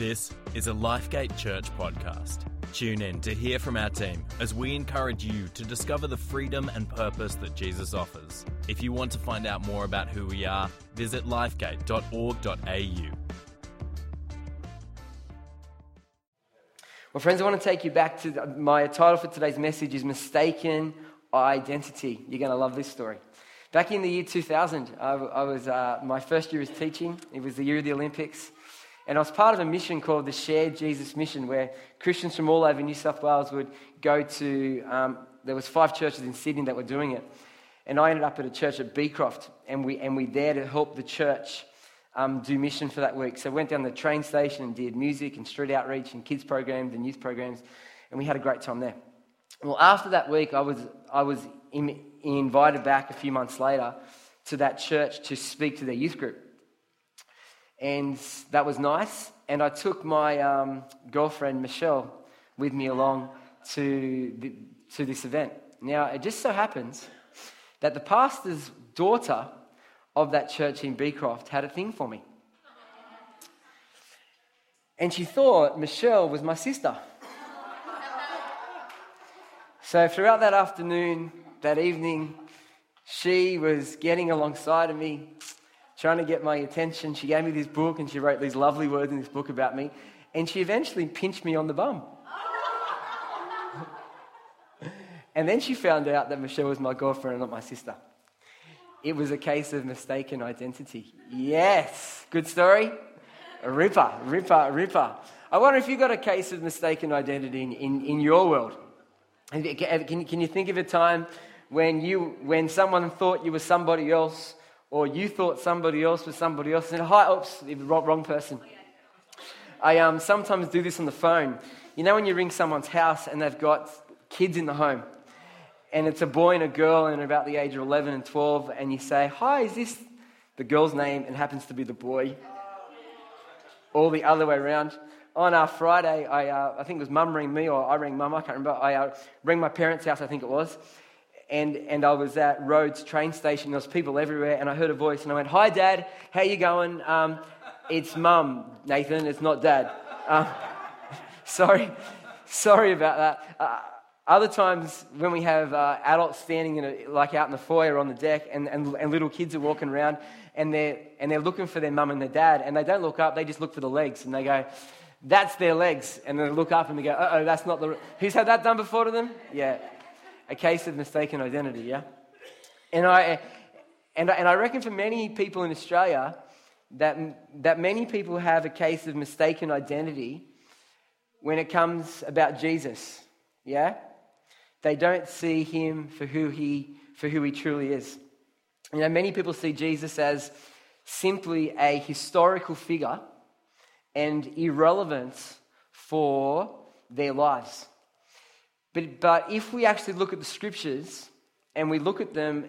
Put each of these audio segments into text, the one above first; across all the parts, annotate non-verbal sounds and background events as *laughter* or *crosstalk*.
This is a Lifegate Church podcast. Tune in to hear from our team as we encourage you to discover the freedom and purpose that Jesus offers. If you want to find out more about who we are, visit lifegate.org.au. Well, friends, I want to take you back to my title for today's message is Mistaken Identity. You're going to love this story. Back in the year 2000, I, I was uh, my first year as teaching. It was the year of the Olympics. And I was part of a mission called the Shared Jesus Mission, where Christians from all over New South Wales would go to, um, there was five churches in Sydney that were doing it. And I ended up at a church at Beecroft, and we, and we there to help the church um, do mission for that week. So I went down the train station and did music and street outreach and kids programs and youth programs, and we had a great time there. Well, after that week, I was, I was in, invited back a few months later to that church to speak to their youth group and that was nice. And I took my um, girlfriend Michelle with me along to, the, to this event. Now, it just so happens that the pastor's daughter of that church in Beecroft had a thing for me. And she thought Michelle was my sister. So, throughout that afternoon, that evening, she was getting alongside of me, trying to get my attention. She gave me this book and she wrote these lovely words in this book about me. And she eventually pinched me on the bum. *laughs* and then she found out that Michelle was my girlfriend and not my sister. It was a case of mistaken identity. Yes. Good story? A ripper, ripper, ripper. I wonder if you got a case of mistaken identity in, in, in your world. Can, can you think of a time when, you, when someone thought you were somebody else or you thought somebody else was somebody else, and hi, oops, wrong, wrong person. I um, sometimes do this on the phone. You know when you ring someone's house and they've got kids in the home, and it's a boy and a girl, and about the age of 11 and 12, and you say, Hi, is this the girl's name? and happens to be the boy. All the other way around. On our Friday, I, uh, I think it was mum rang me, or I rang mum, I can't remember. I uh, rang my parents' house, I think it was and, and I was at Rhodes train station. There was people everywhere, and I heard a voice, and I went, "Hi, Dad. How you going? Um, it's Mum, Nathan. It's not Dad. Um, *laughs* sorry, sorry about that." Uh, other times when we have uh, adults standing in a, like out in the foyer on the deck, and, and, and little kids are walking around, and they're and they're looking for their mum and their dad, and they don't look up; they just look for the legs, and they go. That's their legs. And they look up and they go, Uh oh, that's not the. Who's had that done before to them? Yeah a case of mistaken identity, yeah? And I, and, and I reckon for many people in Australia, that, that many people have a case of mistaken identity when it comes about Jesus, yeah? They don't see him for who he, for who he truly is. You know, many people see Jesus as simply a historical figure and irrelevant for their lives. But, but if we actually look at the scriptures and we look at them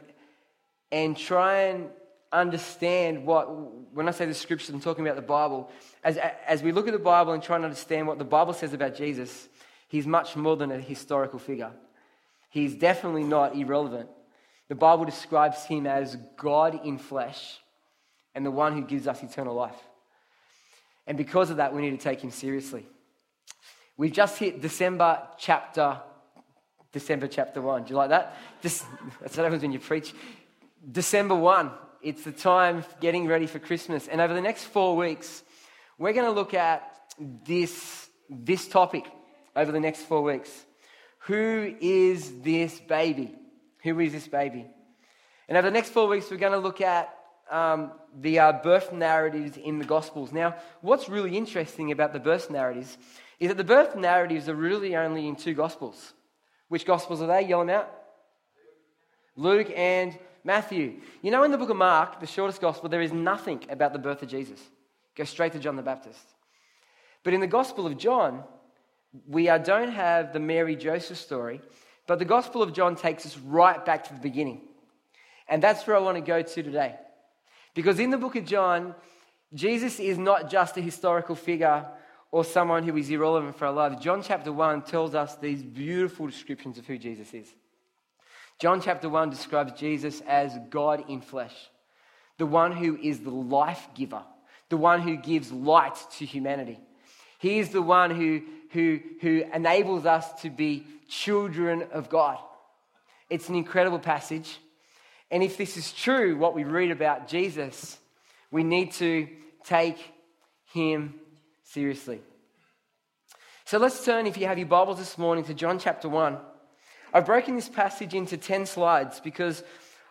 and try and understand what, when I say the scriptures, I'm talking about the Bible. As, as we look at the Bible and try and understand what the Bible says about Jesus, he's much more than a historical figure. He's definitely not irrelevant. The Bible describes him as God in flesh and the one who gives us eternal life. And because of that, we need to take him seriously. We've just hit December chapter December chapter 1. Do you like that? That's what happens when you preach. December 1, it's the time getting ready for Christmas. And over the next four weeks, we're going to look at this, this topic over the next four weeks. Who is this baby? Who is this baby? And over the next four weeks, we're going to look at um, the uh, birth narratives in the Gospels. Now, what's really interesting about the birth narratives is that the birth narratives are really only in two Gospels. Which Gospels are they? Yell them out. Luke and Matthew. You know, in the book of Mark, the shortest Gospel, there is nothing about the birth of Jesus. Go straight to John the Baptist. But in the Gospel of John, we don't have the Mary Joseph story, but the Gospel of John takes us right back to the beginning. And that's where I want to go to today. Because in the book of John, Jesus is not just a historical figure or someone who is irrelevant for our lives. John chapter 1 tells us these beautiful descriptions of who Jesus is. John chapter 1 describes Jesus as God in flesh, the one who is the life giver, the one who gives light to humanity. He is the one who, who, who enables us to be children of God. It's an incredible passage. And if this is true, what we read about Jesus, we need to take him seriously. So let's turn, if you have your Bibles this morning, to John chapter 1. I've broken this passage into 10 slides because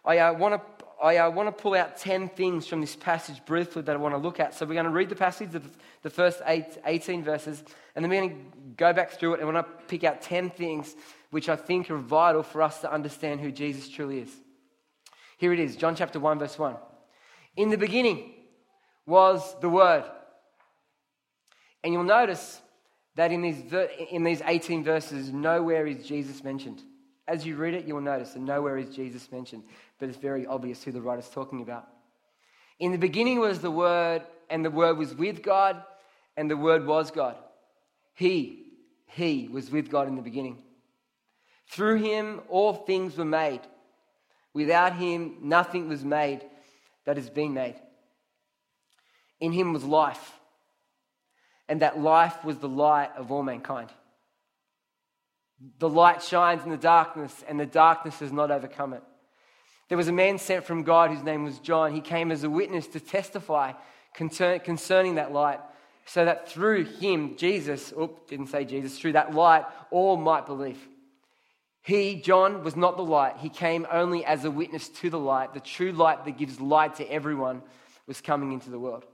I uh, want to. I uh, want to pull out 10 things from this passage briefly that I want to look at. So, we're going to read the passage, the, the first eight, 18 verses, and then we're going to go back through it and want to pick out 10 things which I think are vital for us to understand who Jesus truly is. Here it is, John chapter 1, verse 1. In the beginning was the Word. And you'll notice that in these, in these 18 verses, nowhere is Jesus mentioned. As you read it, you'll notice that nowhere is Jesus mentioned, but it's very obvious who the writer's talking about. In the beginning was the Word, and the Word was with God, and the Word was God. He, He was with God in the beginning. Through Him, all things were made. Without Him, nothing was made that has been made. In Him was life, and that life was the light of all mankind. The light shines in the darkness, and the darkness has not overcome it. There was a man sent from God whose name was John. He came as a witness to testify concerning that light, so that through him, Jesus, oop, didn't say Jesus, through that light, all might believe. He, John, was not the light. He came only as a witness to the light. The true light that gives light to everyone was coming into the world.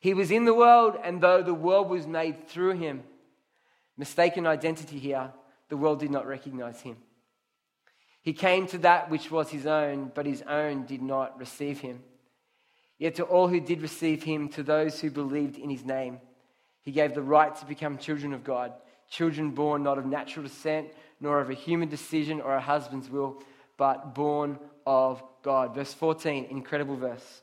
He was in the world, and though the world was made through him, mistaken identity here, the world did not recognize him. He came to that which was his own, but his own did not receive him. Yet to all who did receive him, to those who believed in his name, he gave the right to become children of God, children born not of natural descent, nor of a human decision or a husband's will, but born of God. Verse 14, incredible verse.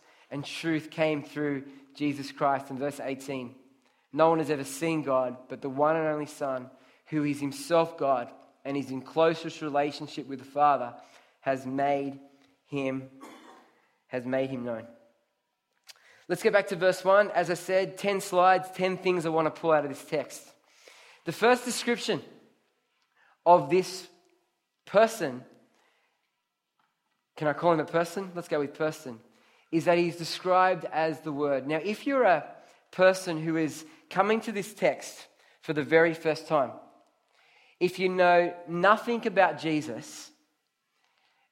and truth came through Jesus Christ. In verse 18, no one has ever seen God, but the one and only Son, who is himself God and is in closest relationship with the Father, has made him has made him known. Let's get back to verse 1. As I said, 10 slides, 10 things I want to pull out of this text. The first description of this person, can I call him a person? Let's go with person, is that he's described as the Word. Now, if you're a person who is coming to this text for the very first time, if you know nothing about Jesus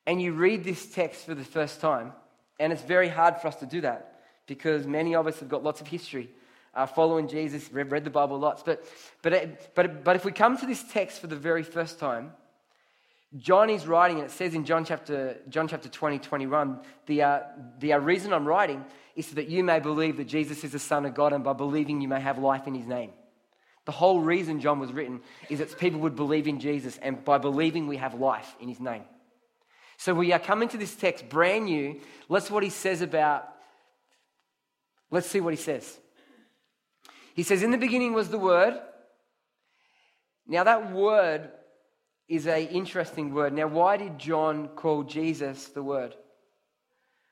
and you read this text for the first time, and it's very hard for us to do that because many of us have got lots of history uh, following Jesus, read, read the Bible lots. But, but, but, but if we come to this text for the very first time, John is writing, and it says in John chapter, John chapter 20, 21, the, uh, the uh, reason I'm writing is so that you may believe that Jesus is the Son of God, and by believing, you may have life in his name. The whole reason John was written is that people would believe in Jesus, and by believing, we have life in his name. So we are coming to this text brand new. Let's what he says about, let's see what he says. He says, In the beginning was the Word. Now, that word is a interesting word. Now, why did John call Jesus the Word?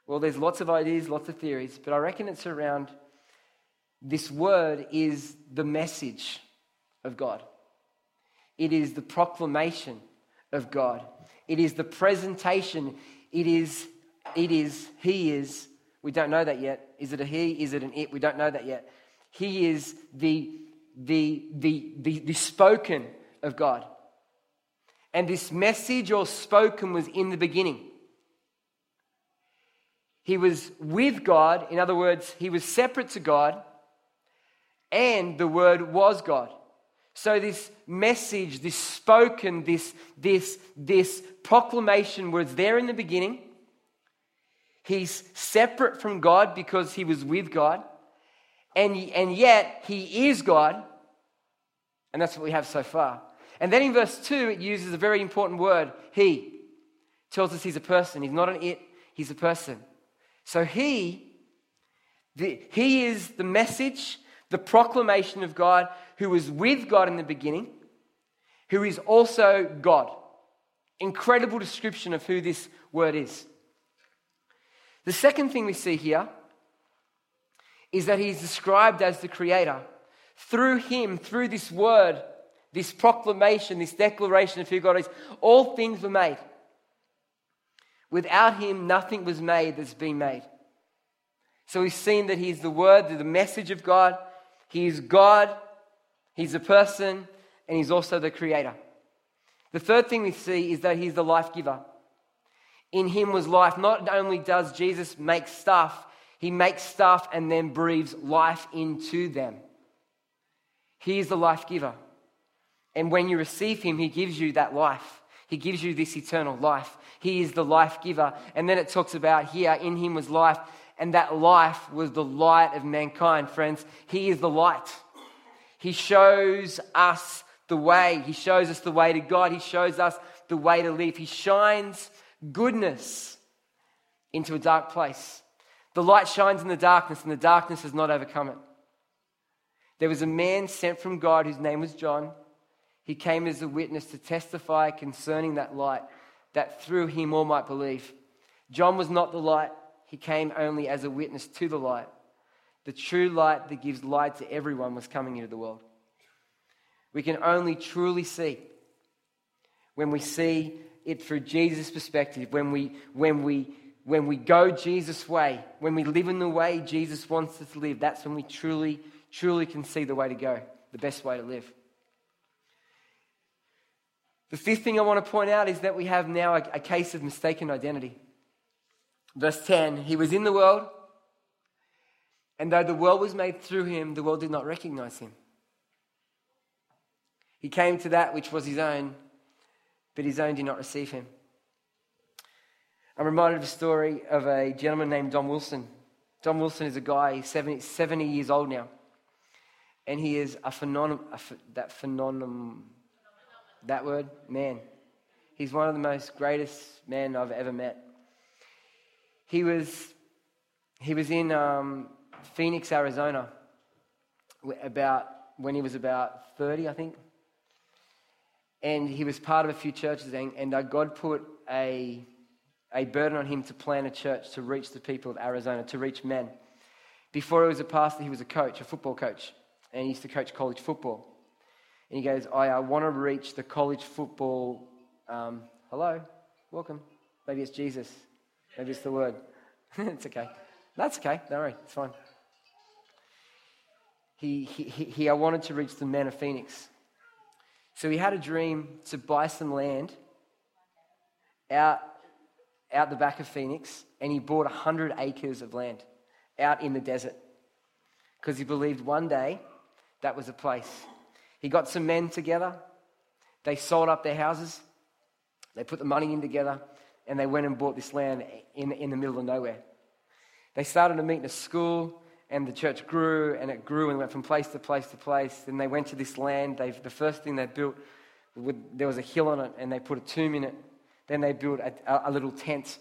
Well, there's lots of ideas, lots of theories, but I reckon it's around this word is the message of God. It is the proclamation of God. It is the presentation. It is, it is, He is. We don't know that yet. Is it a He? Is it an It? We don't know that yet. He is the, the, the, the, the spoken of God. And this message or spoken was in the beginning. He was with God. In other words, he was separate to God, and the Word was God. So, this message, this spoken, this, this, this proclamation was there in the beginning. He's separate from God because he was with God. And, and yet, he is God. And that's what we have so far. And then in verse 2, it uses a very important word, he. Tells us he's a person. He's not an it, he's a person. So he, the, he is the message, the proclamation of God, who was with God in the beginning, who is also God. Incredible description of who this word is. The second thing we see here is that he's described as the creator. Through him, through this word, this proclamation, this declaration of who God is, all things were made. Without him, nothing was made that's been made. So we've seen that he's the word, the message of God. He is God, he's a person, and he's also the creator. The third thing we see is that he's the life giver. In him was life. Not only does Jesus make stuff, he makes stuff and then breathes life into them. He is the life giver. And when you receive him, he gives you that life. He gives you this eternal life. He is the life giver. And then it talks about here, in him was life, and that life was the light of mankind, friends. He is the light. He shows us the way. He shows us the way to God. He shows us the way to live. He shines goodness into a dark place. The light shines in the darkness, and the darkness has not overcome it. There was a man sent from God whose name was John. He came as a witness to testify concerning that light, that through him all might believe. John was not the light, he came only as a witness to the light. The true light that gives light to everyone was coming into the world. We can only truly see when we see it through Jesus' perspective, when we, when we, when we go Jesus' way, when we live in the way Jesus wants us to live, that's when we truly, truly can see the way to go, the best way to live. The fifth thing I want to point out is that we have now a, a case of mistaken identity. Verse 10 He was in the world, and though the world was made through him, the world did not recognize him. He came to that which was his own, but his own did not receive him. I'm reminded of a story of a gentleman named Don Wilson. Don Wilson is a guy, he's 70, 70 years old now. And he is a phenomenon, that phenomenon, that word, man. He's one of the most greatest men I've ever met. He was, he was in um, Phoenix, Arizona, about when he was about 30, I think and he was part of a few churches, and, and uh, God put a, a burden on him to plant a church to reach the people of Arizona, to reach men. Before he was a pastor, he was a coach, a football coach, and he used to coach college football. And he goes, I, I want to reach the college football. Um, hello, welcome. Maybe it's Jesus. Maybe it's the word. *laughs* it's okay. That's okay. Don't worry. It's fine. He, he, he, I wanted to reach the men of Phoenix. So he had a dream to buy some land out, out the back of Phoenix, and he bought 100 acres of land out in the desert because he believed one day that was a place. He got some men together, they sold up their houses, they put the money in together, and they went and bought this land in, in the middle of nowhere. They started to meet in a school, and the church grew and it grew and went from place to place to place. Then they went to this land. They, the first thing they built, there was a hill on it, and they put a tomb in it. Then they built a, a little tent.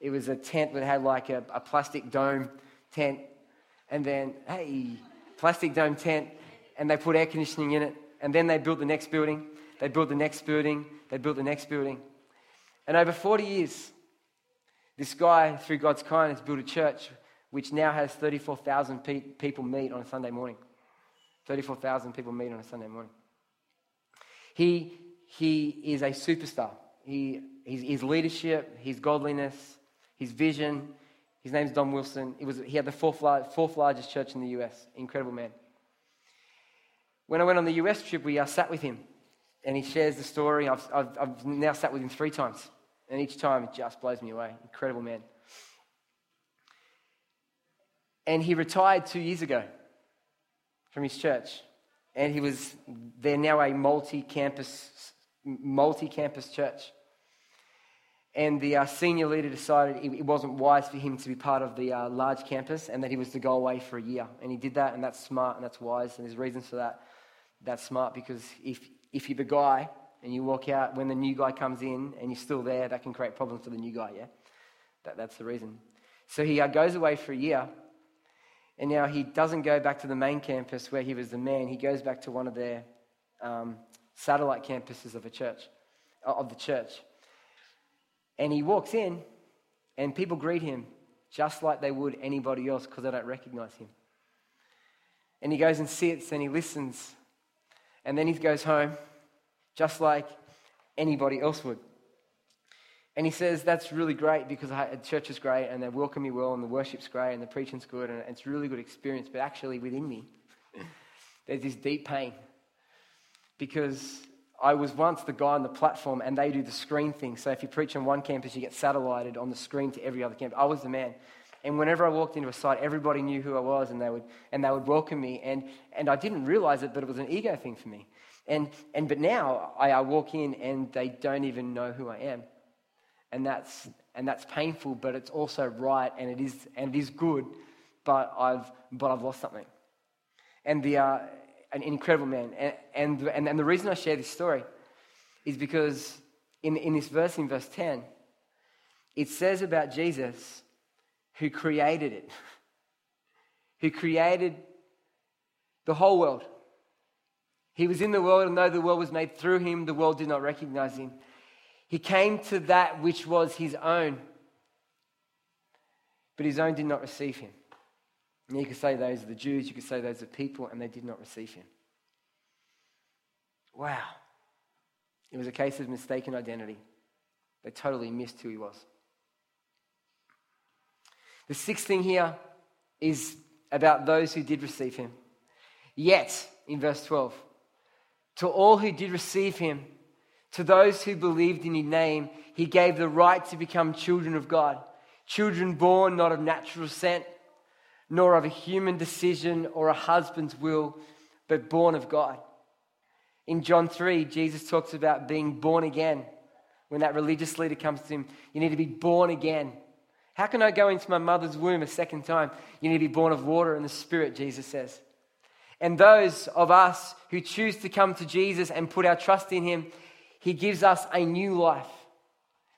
It was a tent that had like a, a plastic dome tent. And then, hey, plastic dome tent, and they put air conditioning in it. And then they built the next building. They built the next building. They built the next building. And over 40 years, this guy, through God's kindness, built a church which now has 34,000 pe- people meet on a Sunday morning. 34,000 people meet on a Sunday morning. He, he is a superstar. He, his, his leadership, his godliness, his vision. His name's Don Wilson. It was, he had the fourth, fourth largest church in the US. Incredible man. When I went on the US trip, we uh, sat with him and he shares the story. I've, I've, I've now sat with him three times, and each time it just blows me away. Incredible man. And he retired two years ago from his church. And he was, they're now a multi campus, multi campus church. And the uh, senior leader decided it, wasn't wise for him to be part of the uh, large campus and that he was to go away for a year. And he did that, and that's smart and that's wise, and there's reasons for that. That smart because if, if you're the guy and you walk out when the new guy comes in and you're still there, that can create problems for the new guy, yeah? That, that's the reason. So he uh, goes away for a year, and now he doesn't go back to the main campus where he was the man. He goes back to one of their um, satellite campuses of a church, of the church. And he walks in, and people greet him just like they would anybody else because they don't recognize him. And he goes and sits and he listens. And then he goes home just like anybody else would. And he says, That's really great because the church is great and they welcome me well and the worship's great and the preaching's good and it's a really good experience. But actually, within me, there's this deep pain because I was once the guy on the platform and they do the screen thing. So if you preach on one campus, you get satellited on the screen to every other campus. I was the man. And whenever I walked into a site, everybody knew who I was and they would, and they would welcome me. And, and I didn't realize it, but it was an ego thing for me. And, and, but now I, I walk in and they don't even know who I am. And that's, and that's painful, but it's also right and it is, and it is good, but I've, but I've lost something. And the, uh, an incredible man. And, and, and, and the reason I share this story is because in, in this verse, in verse 10, it says about Jesus who created it, who created the whole world. He was in the world, and though the world was made through him, the world did not recognize him. He came to that which was his own, but his own did not receive him. And you could say those are the Jews, you could say those are people, and they did not receive him. Wow. It was a case of mistaken identity. They totally missed who he was. The sixth thing here is about those who did receive him. Yet, in verse 12, to all who did receive him, to those who believed in his name, he gave the right to become children of God, children born not of natural descent nor of a human decision or a husband's will, but born of God. In John 3, Jesus talks about being born again. When that religious leader comes to him, you need to be born again. How can I go into my mother's womb a second time? You need to be born of water and the Spirit, Jesus says. And those of us who choose to come to Jesus and put our trust in Him, He gives us a new life.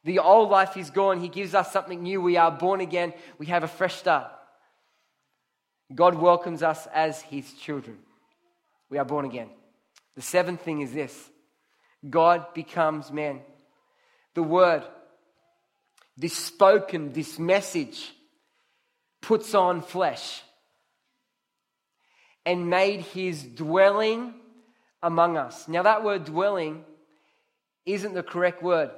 The old life is gone. He gives us something new. We are born again. We have a fresh start. God welcomes us as his children. We are born again. The seventh thing is this God becomes man. The word, this spoken, this message, puts on flesh and made his dwelling among us. Now, that word dwelling isn't the correct word.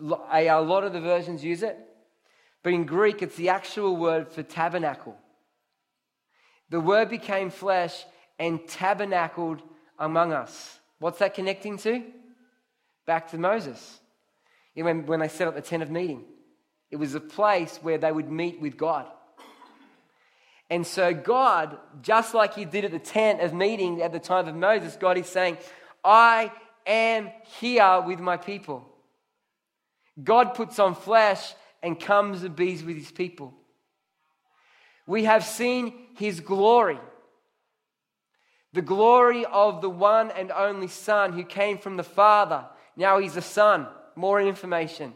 A lot of the versions use it, but in Greek, it's the actual word for tabernacle. The Word became flesh and tabernacled among us. What's that connecting to? Back to Moses. When, when they set up the tent of meeting, it was a place where they would meet with God. And so, God, just like He did at the tent of meeting at the time of Moses, God is saying, I am here with my people. God puts on flesh and comes and be with His people. We have seen his glory. The glory of the one and only Son who came from the Father. Now he's a Son. More information.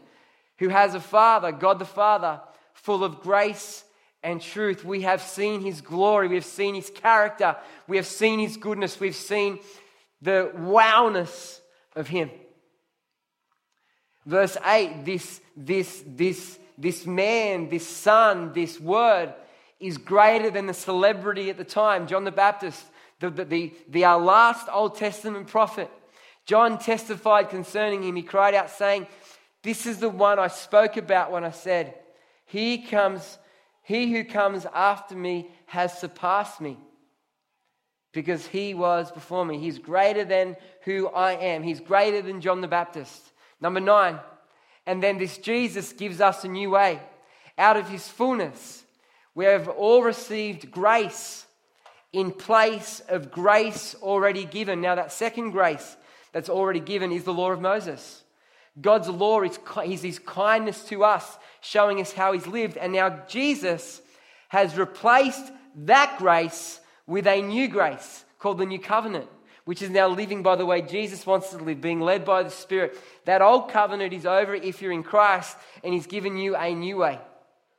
Who has a Father, God the Father, full of grace and truth. We have seen his glory. We have seen his character. We have seen his goodness. We've seen the wowness of him. Verse 8 this, this, this, this man, this son, this word is greater than the celebrity at the time, John the Baptist, the, the, the, the our last Old Testament prophet. John testified concerning him. He cried out, saying, This is the one I spoke about when I said, He comes, he who comes after me has surpassed me. Because he was before me. He's greater than who I am. He's greater than John the Baptist. Number nine. And then this Jesus gives us a new way. Out of his fullness, we have all received grace in place of grace already given. Now, that second grace that's already given is the law of Moses. God's law is, is his kindness to us, showing us how he's lived. And now Jesus has replaced that grace with a new grace called the new covenant, which is now living by the way Jesus wants to live, being led by the Spirit. That old covenant is over if you're in Christ, and He's given you a new way.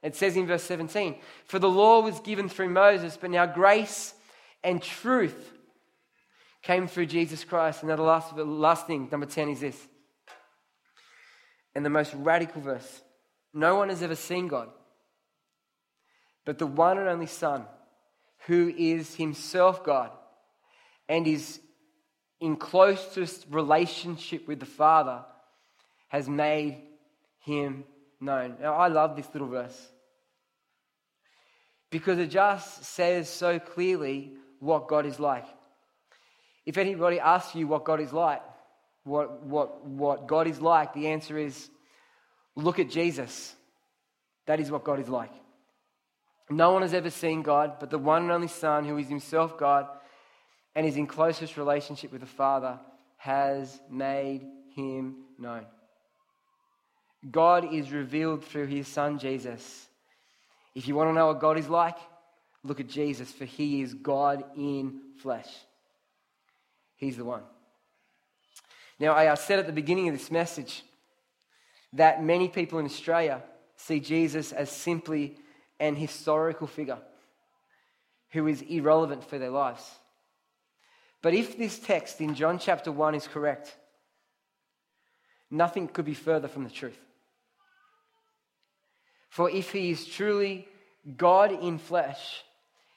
It says in verse 17, For the law was given through Moses, but now grace and truth came through Jesus Christ. And now the last, the last thing, number 10, is this. And the most radical verse no one has ever seen God, but the one and only Son, who is himself God and is in closest relationship with the Father, has made him known. Now, I love this little verse because it just says so clearly what God is like. If anybody asks you what God is like, what, what, what God is like, the answer is look at Jesus. That is what God is like. No one has ever seen God, but the one and only Son, who is himself God and is in closest relationship with the Father, has made him known. God is revealed through his Son Jesus. If you want to know what God is like, look at Jesus, for he is God in flesh. He's the one. Now, I said at the beginning of this message that many people in Australia see Jesus as simply an historical figure who is irrelevant for their lives. But if this text in John chapter 1 is correct, nothing could be further from the truth. For if he is truly God in flesh,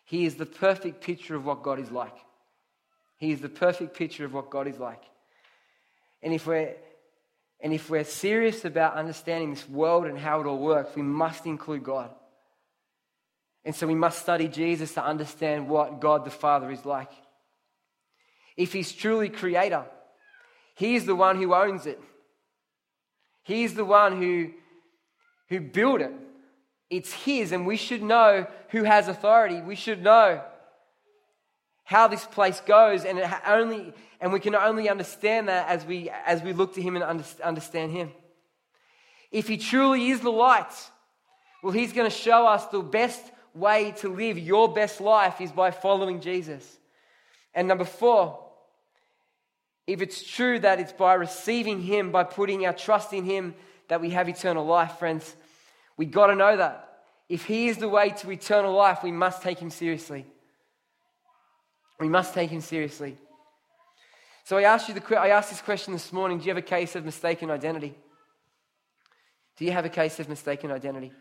he is the perfect picture of what God is like. He is the perfect picture of what God is like. And if we're and if we're serious about understanding this world and how it all works, we must include God. And so we must study Jesus to understand what God the Father is like. If He's truly Creator, He is the one who owns it. He is the one who, who built it. It's His, and we should know who has authority. We should know how this place goes, and, only, and we can only understand that as we, as we look to Him and understand Him. If He truly is the light, well, He's going to show us the best way to live your best life is by following Jesus. And number four, if it's true that it's by receiving Him, by putting our trust in Him, that we have eternal life, friends, we got to know that. If He is the way to eternal life, we must take Him seriously. We must take Him seriously. So I asked, you the, I asked this question this morning Do you have a case of mistaken identity? Do you have a case of mistaken identity?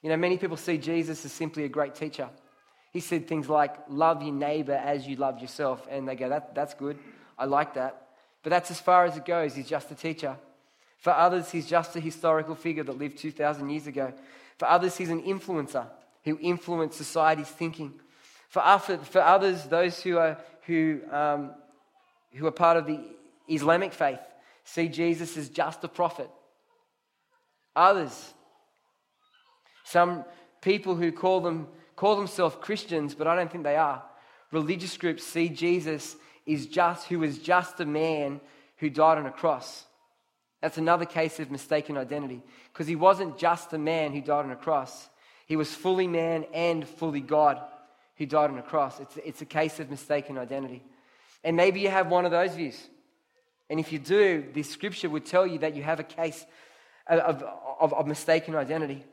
You know, many people see Jesus as simply a great teacher. He said things like, Love your neighbor as you love yourself. And they go, that, That's good. I like that. But that's as far as it goes. He's just a teacher. For others, he's just a historical figure that lived 2,000 years ago. For others, he's an influencer who influenced society's thinking. For, for others, those who are, who, um, who are part of the Islamic faith see Jesus as just a prophet. Others, some people who call, them, call themselves Christians, but I don't think they are. Religious groups see Jesus is just, who is just a man who died on a cross. That's another case of mistaken identity because he wasn't just a man who died on a cross. He was fully man and fully God who died on a cross. It's, it's a case of mistaken identity. And maybe you have one of those views. And if you do, this scripture would tell you that you have a case of, of, of mistaken identity.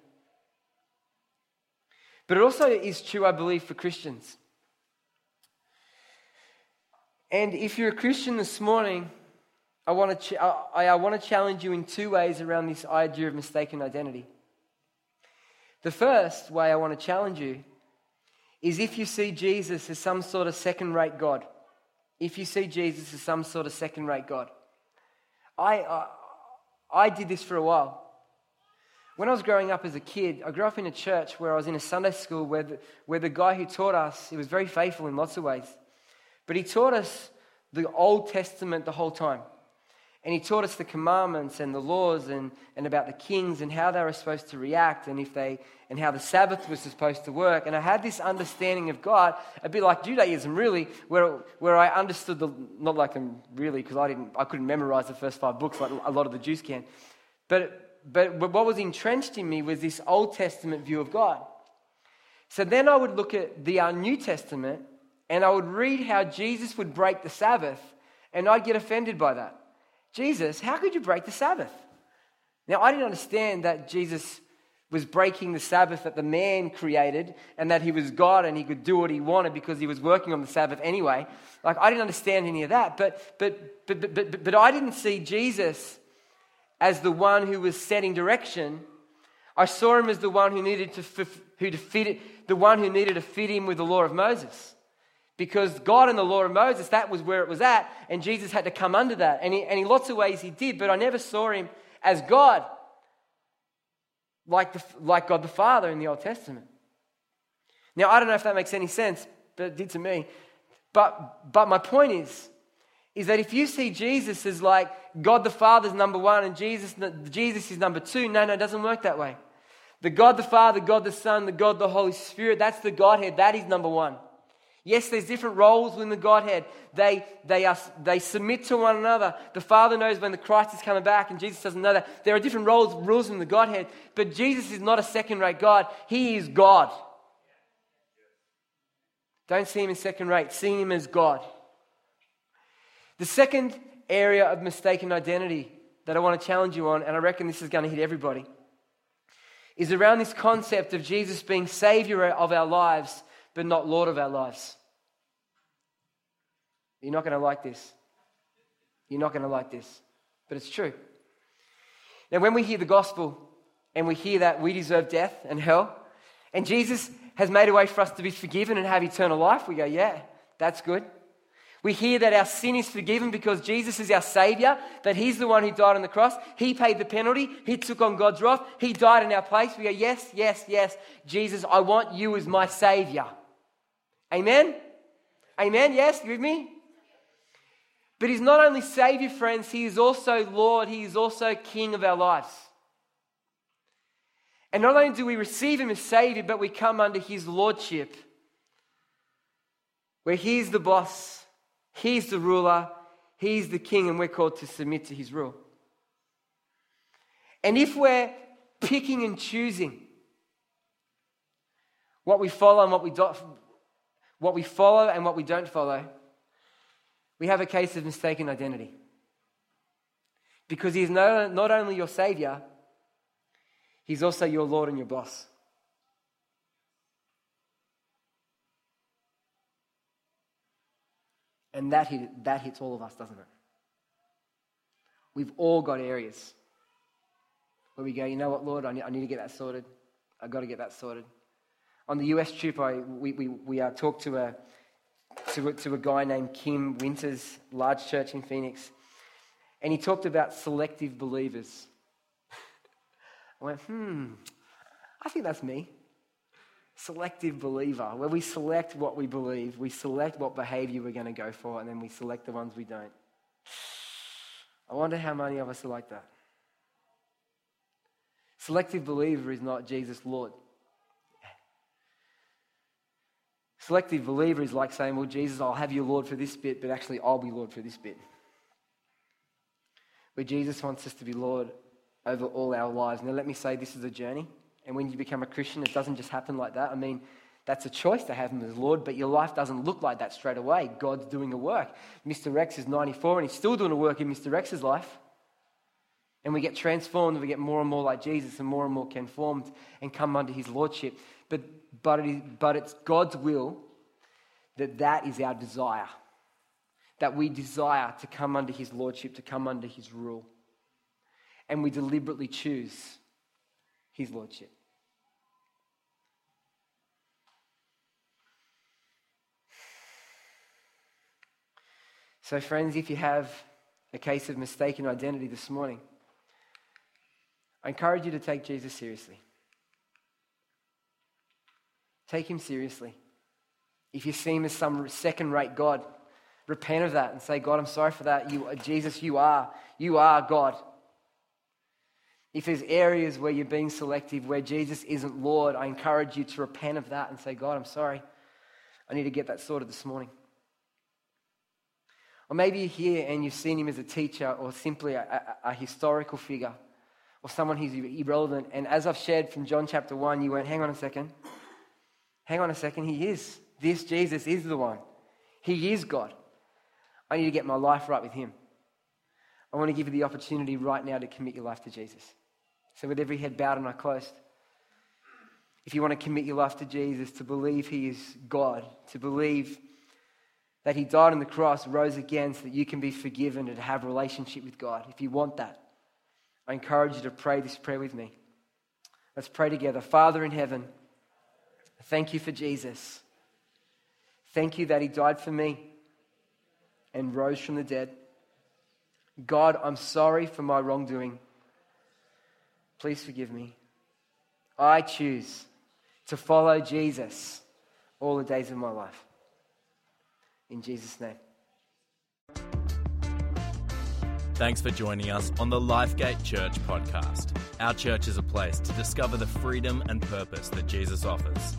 But it also is true, I believe, for Christians. And if you're a Christian this morning, I want to, ch- I, I want to challenge you in two ways around this idea of mistaken identity. The first way I want to challenge you is if you see Jesus as some sort of second rate God. If you see Jesus as some sort of second rate God. I, I, I did this for a while. When I was growing up as a kid, I grew up in a church where I was in a Sunday school where the, where the guy who taught us, he was very faithful in lots of ways. But he taught us the Old Testament the whole time. And he taught us the commandments and the laws and, and about the kings and how they were supposed to react and, if they, and how the Sabbath was supposed to work. And I had this understanding of God, a bit like Judaism, really, where, where I understood the, not like them really, because I, didn't, I couldn't memorize the first five books like a lot of the Jews can. But but, what was entrenched in me was this Old Testament view of God. So then I would look at the uh, New Testament and I would read how Jesus would break the Sabbath And I'd get offended by that. Jesus, how could you break the Sabbath? Now, I didn't understand that Jesus was breaking the Sabbath that the man created and that he was God and he could do what he wanted because he was working on the Sabbath anyway. Like, I didn't understand any of that. But, but, but, but, but, but I didn't see Jesus as the one who was setting direction. I saw him as the one who needed to, who it, the one who needed to fit in with the law of Moses. Because God and the law of Moses, that was where it was at, and Jesus had to come under that. And, he, and in lots of ways he did, but I never saw him as God like, the, like God the Father in the Old Testament. Now, I don't know if that makes any sense, but it did to me. But, but my point is, is that if you see Jesus as like God the Father's number one and Jesus, Jesus is number two, no, no, it doesn't work that way. The God the Father, God the Son, the God the Holy Spirit, that's the Godhead, that is number one. Yes, there's different roles within the Godhead. They, they, are, they submit to one another. The Father knows when the Christ is coming back, and Jesus doesn't know that. There are different roles, rules in the Godhead, but Jesus is not a second rate God. He is God. Don't see him as second rate, see him as God. The second area of mistaken identity that I want to challenge you on, and I reckon this is going to hit everybody, is around this concept of Jesus being Savior of our lives but not Lord of our lives. You're not going to like this. You're not going to like this. But it's true. Now, when we hear the gospel and we hear that we deserve death and hell, and Jesus has made a way for us to be forgiven and have eternal life, we go, yeah, that's good. We hear that our sin is forgiven because Jesus is our Savior, that He's the one who died on the cross. He paid the penalty. He took on God's wrath. He died in our place. We go, yes, yes, yes. Jesus, I want you as my Savior. Amen? Amen? Yes, you with me? But he's not only Savior, friends, he is also Lord, he is also King of our lives. And not only do we receive him as Savior, but we come under his Lordship, where he's the boss, he's the ruler, he's the King, and we're called to submit to his rule. And if we're picking and choosing what we follow and what we don't, what we follow and what we don't follow, we have a case of mistaken identity. Because he is no, not only your Savior, he's also your Lord and your boss. And that, hit, that hits all of us, doesn't it? We've all got areas where we go, you know what, Lord, I need, I need to get that sorted. I've got to get that sorted. On the US trip, I, we, we, we uh, talked to a, to, a, to a guy named Kim Winters, large church in Phoenix, and he talked about selective believers. *laughs* I went, hmm, I think that's me. Selective believer, where we select what we believe, we select what behavior we're going to go for, and then we select the ones we don't. I wonder how many of us are like that. Selective believer is not Jesus Lord. Selective believer is like saying, Well, Jesus, I'll have you Lord for this bit, but actually I'll be Lord for this bit. Where Jesus wants us to be Lord over all our lives. Now, let me say this is a journey. And when you become a Christian, it doesn't just happen like that. I mean, that's a choice to have him as Lord, but your life doesn't look like that straight away. God's doing a work. Mr. Rex is 94 and he's still doing a work in Mr. Rex's life. And we get transformed and we get more and more like Jesus and more and more conformed and come under his lordship. But but, it is, but it's God's will that that is our desire. That we desire to come under His Lordship, to come under His rule. And we deliberately choose His Lordship. So, friends, if you have a case of mistaken identity this morning, I encourage you to take Jesus seriously. Take him seriously. If you see him as some second rate God, repent of that and say, God, I'm sorry for that. You, Jesus, you are. You are God. If there's areas where you're being selective, where Jesus isn't Lord, I encourage you to repent of that and say, God, I'm sorry. I need to get that sorted this morning. Or maybe you're here and you've seen him as a teacher or simply a, a, a historical figure or someone who's irrelevant. And as I've shared from John chapter 1, you went, hang on a second hang on a second, he is. This Jesus is the one. He is God. I need to get my life right with Him. I want to give you the opportunity right now to commit your life to Jesus. So, with every head bowed and eye closed, if you want to commit your life to Jesus, to believe He is God, to believe that He died on the cross, rose again so that you can be forgiven and have a relationship with God, if you want that, I encourage you to pray this prayer with me. Let's pray together. Father in heaven, thank you for Jesus. Thank you that He died for me and rose from the dead. God, I'm sorry for my wrongdoing. Please forgive me. I choose to follow Jesus all the days of my life. In Jesus' name. Thanks for joining us on the Lifegate Church podcast. Our church is a place to discover the freedom and purpose that Jesus offers.